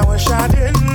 Oh,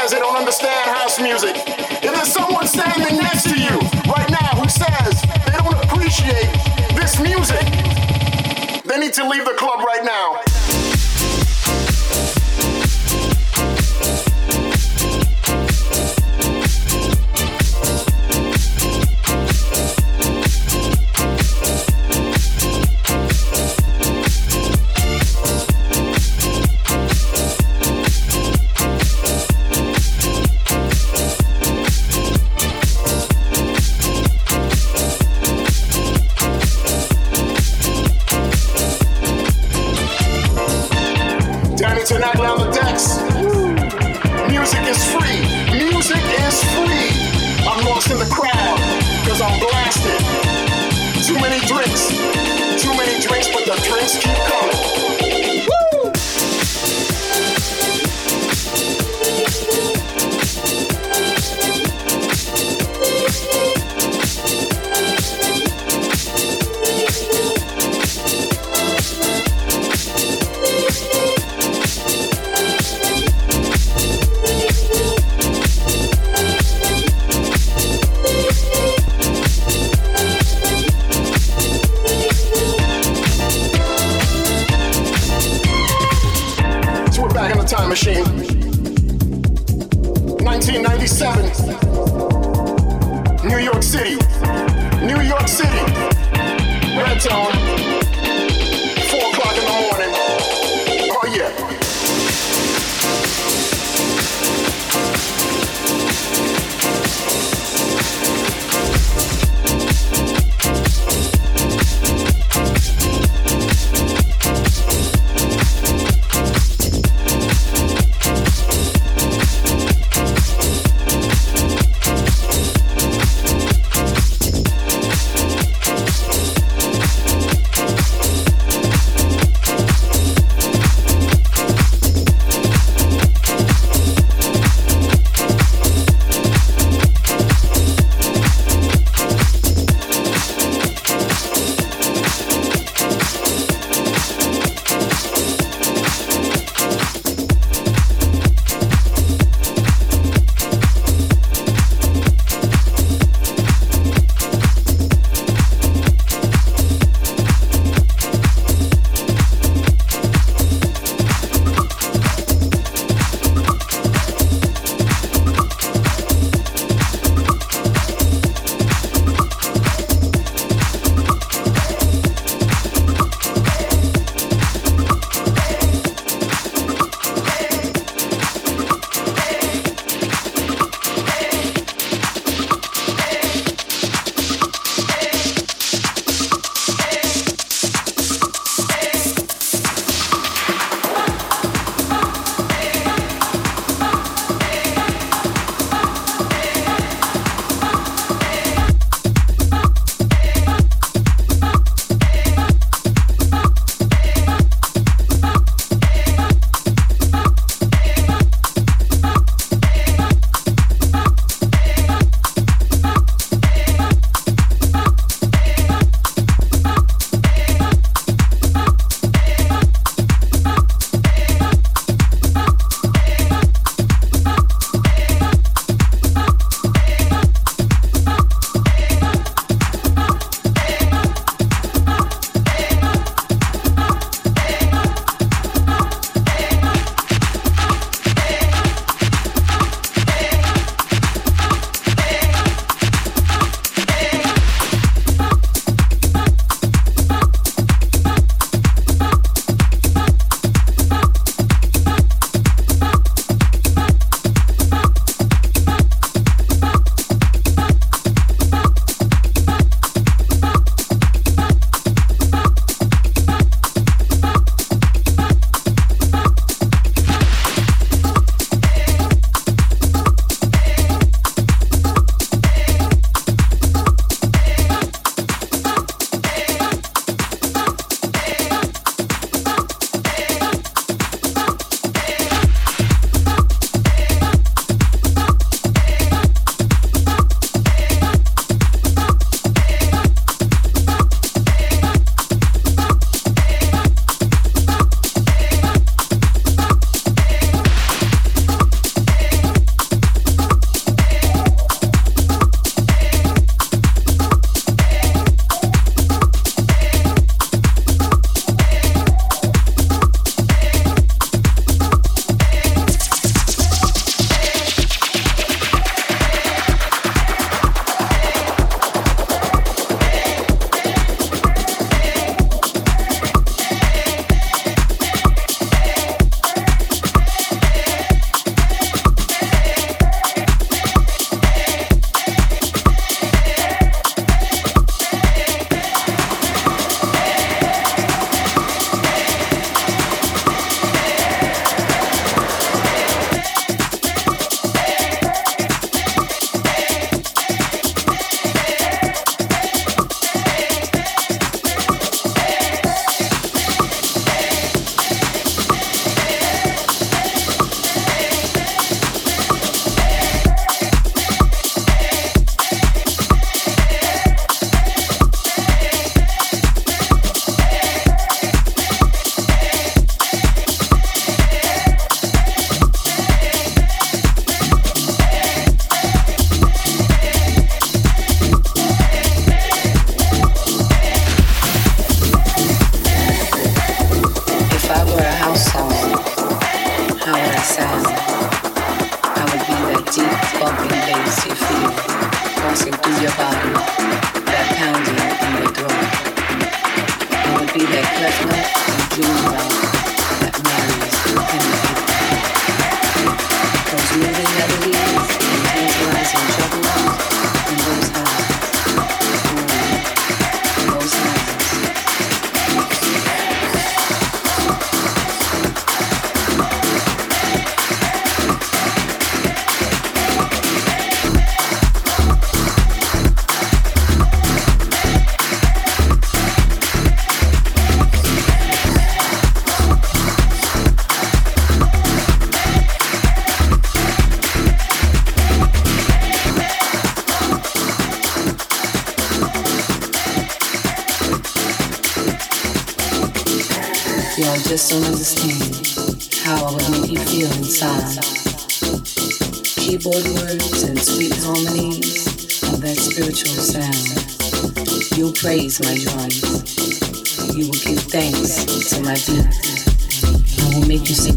says they don't understand house music. If there's someone standing next to you right now who says they don't appreciate this music, they need to leave the club right now.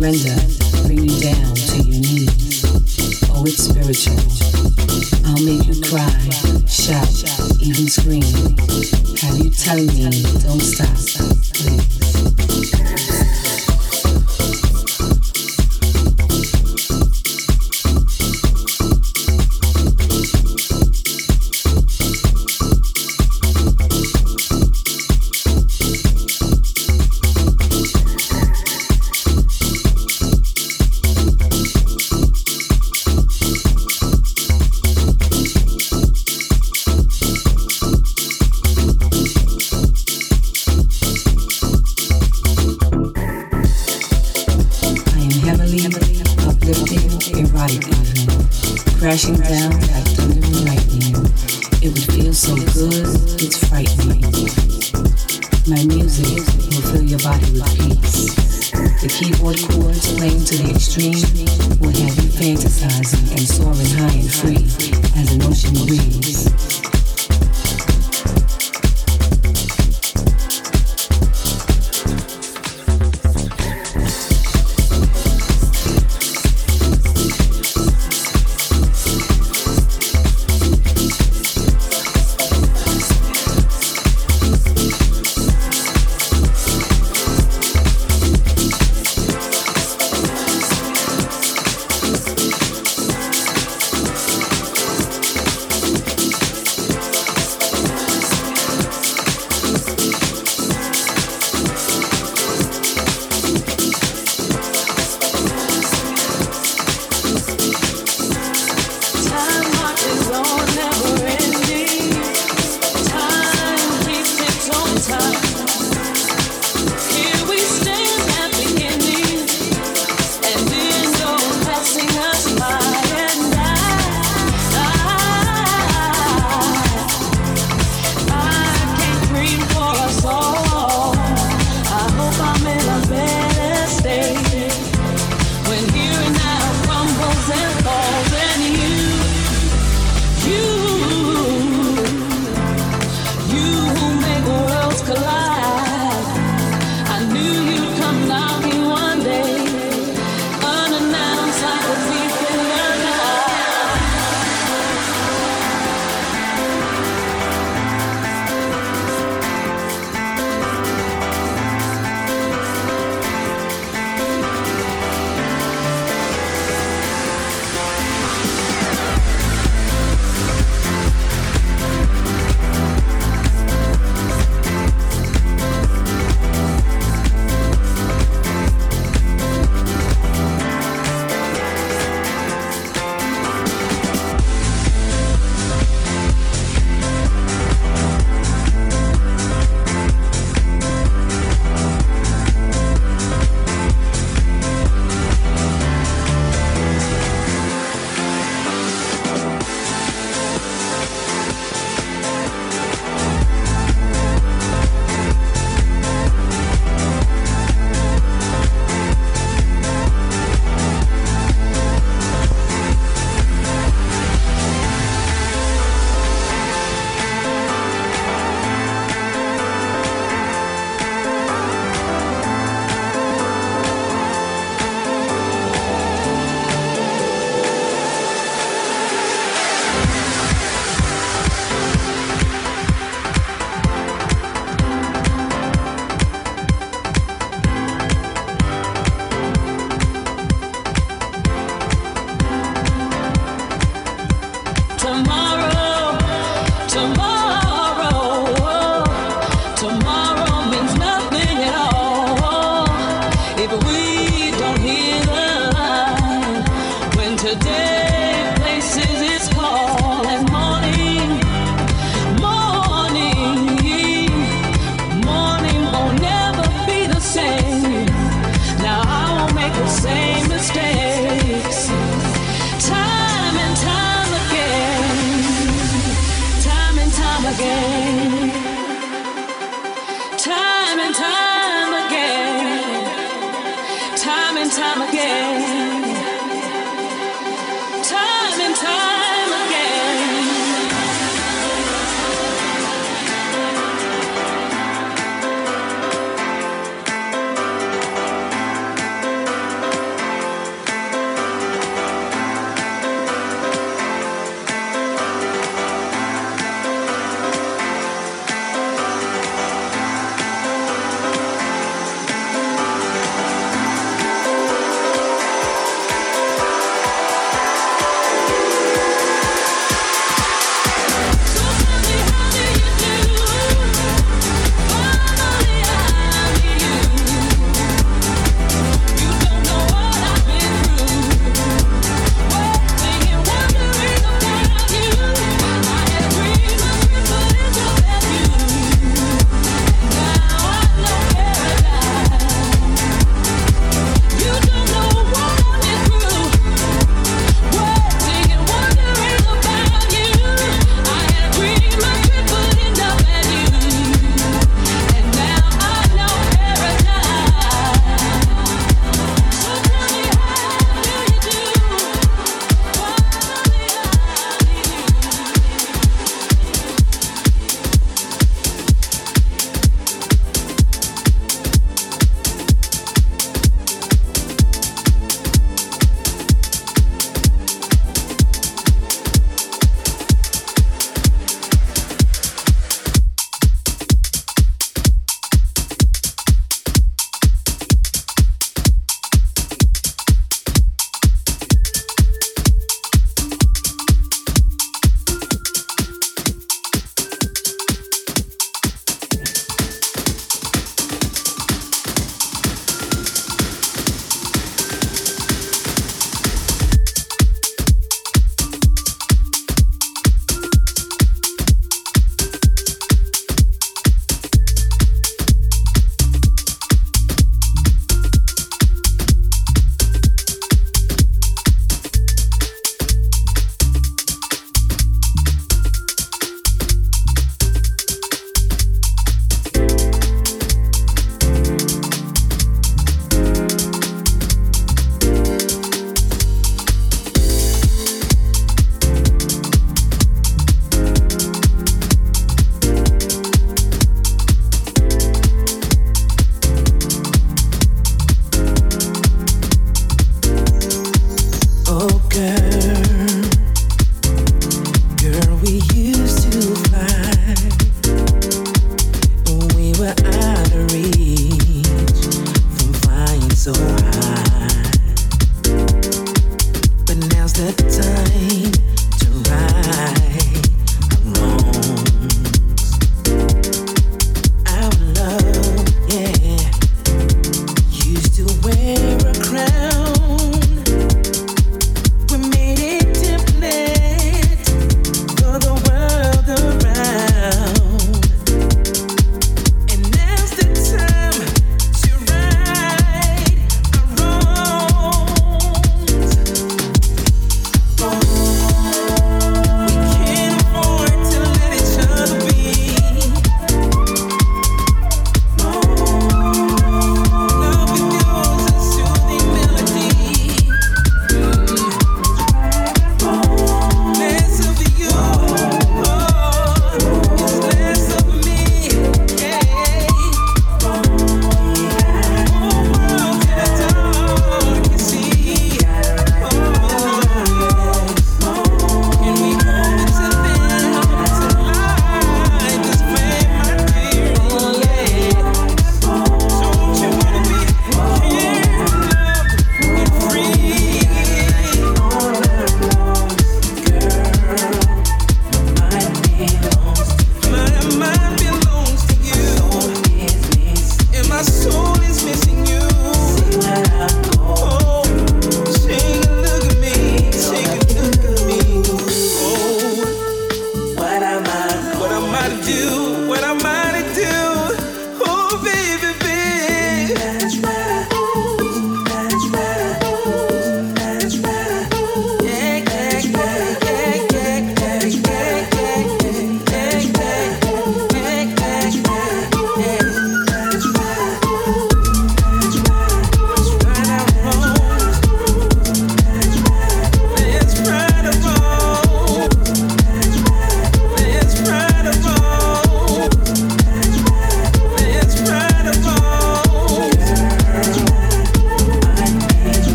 Surrender,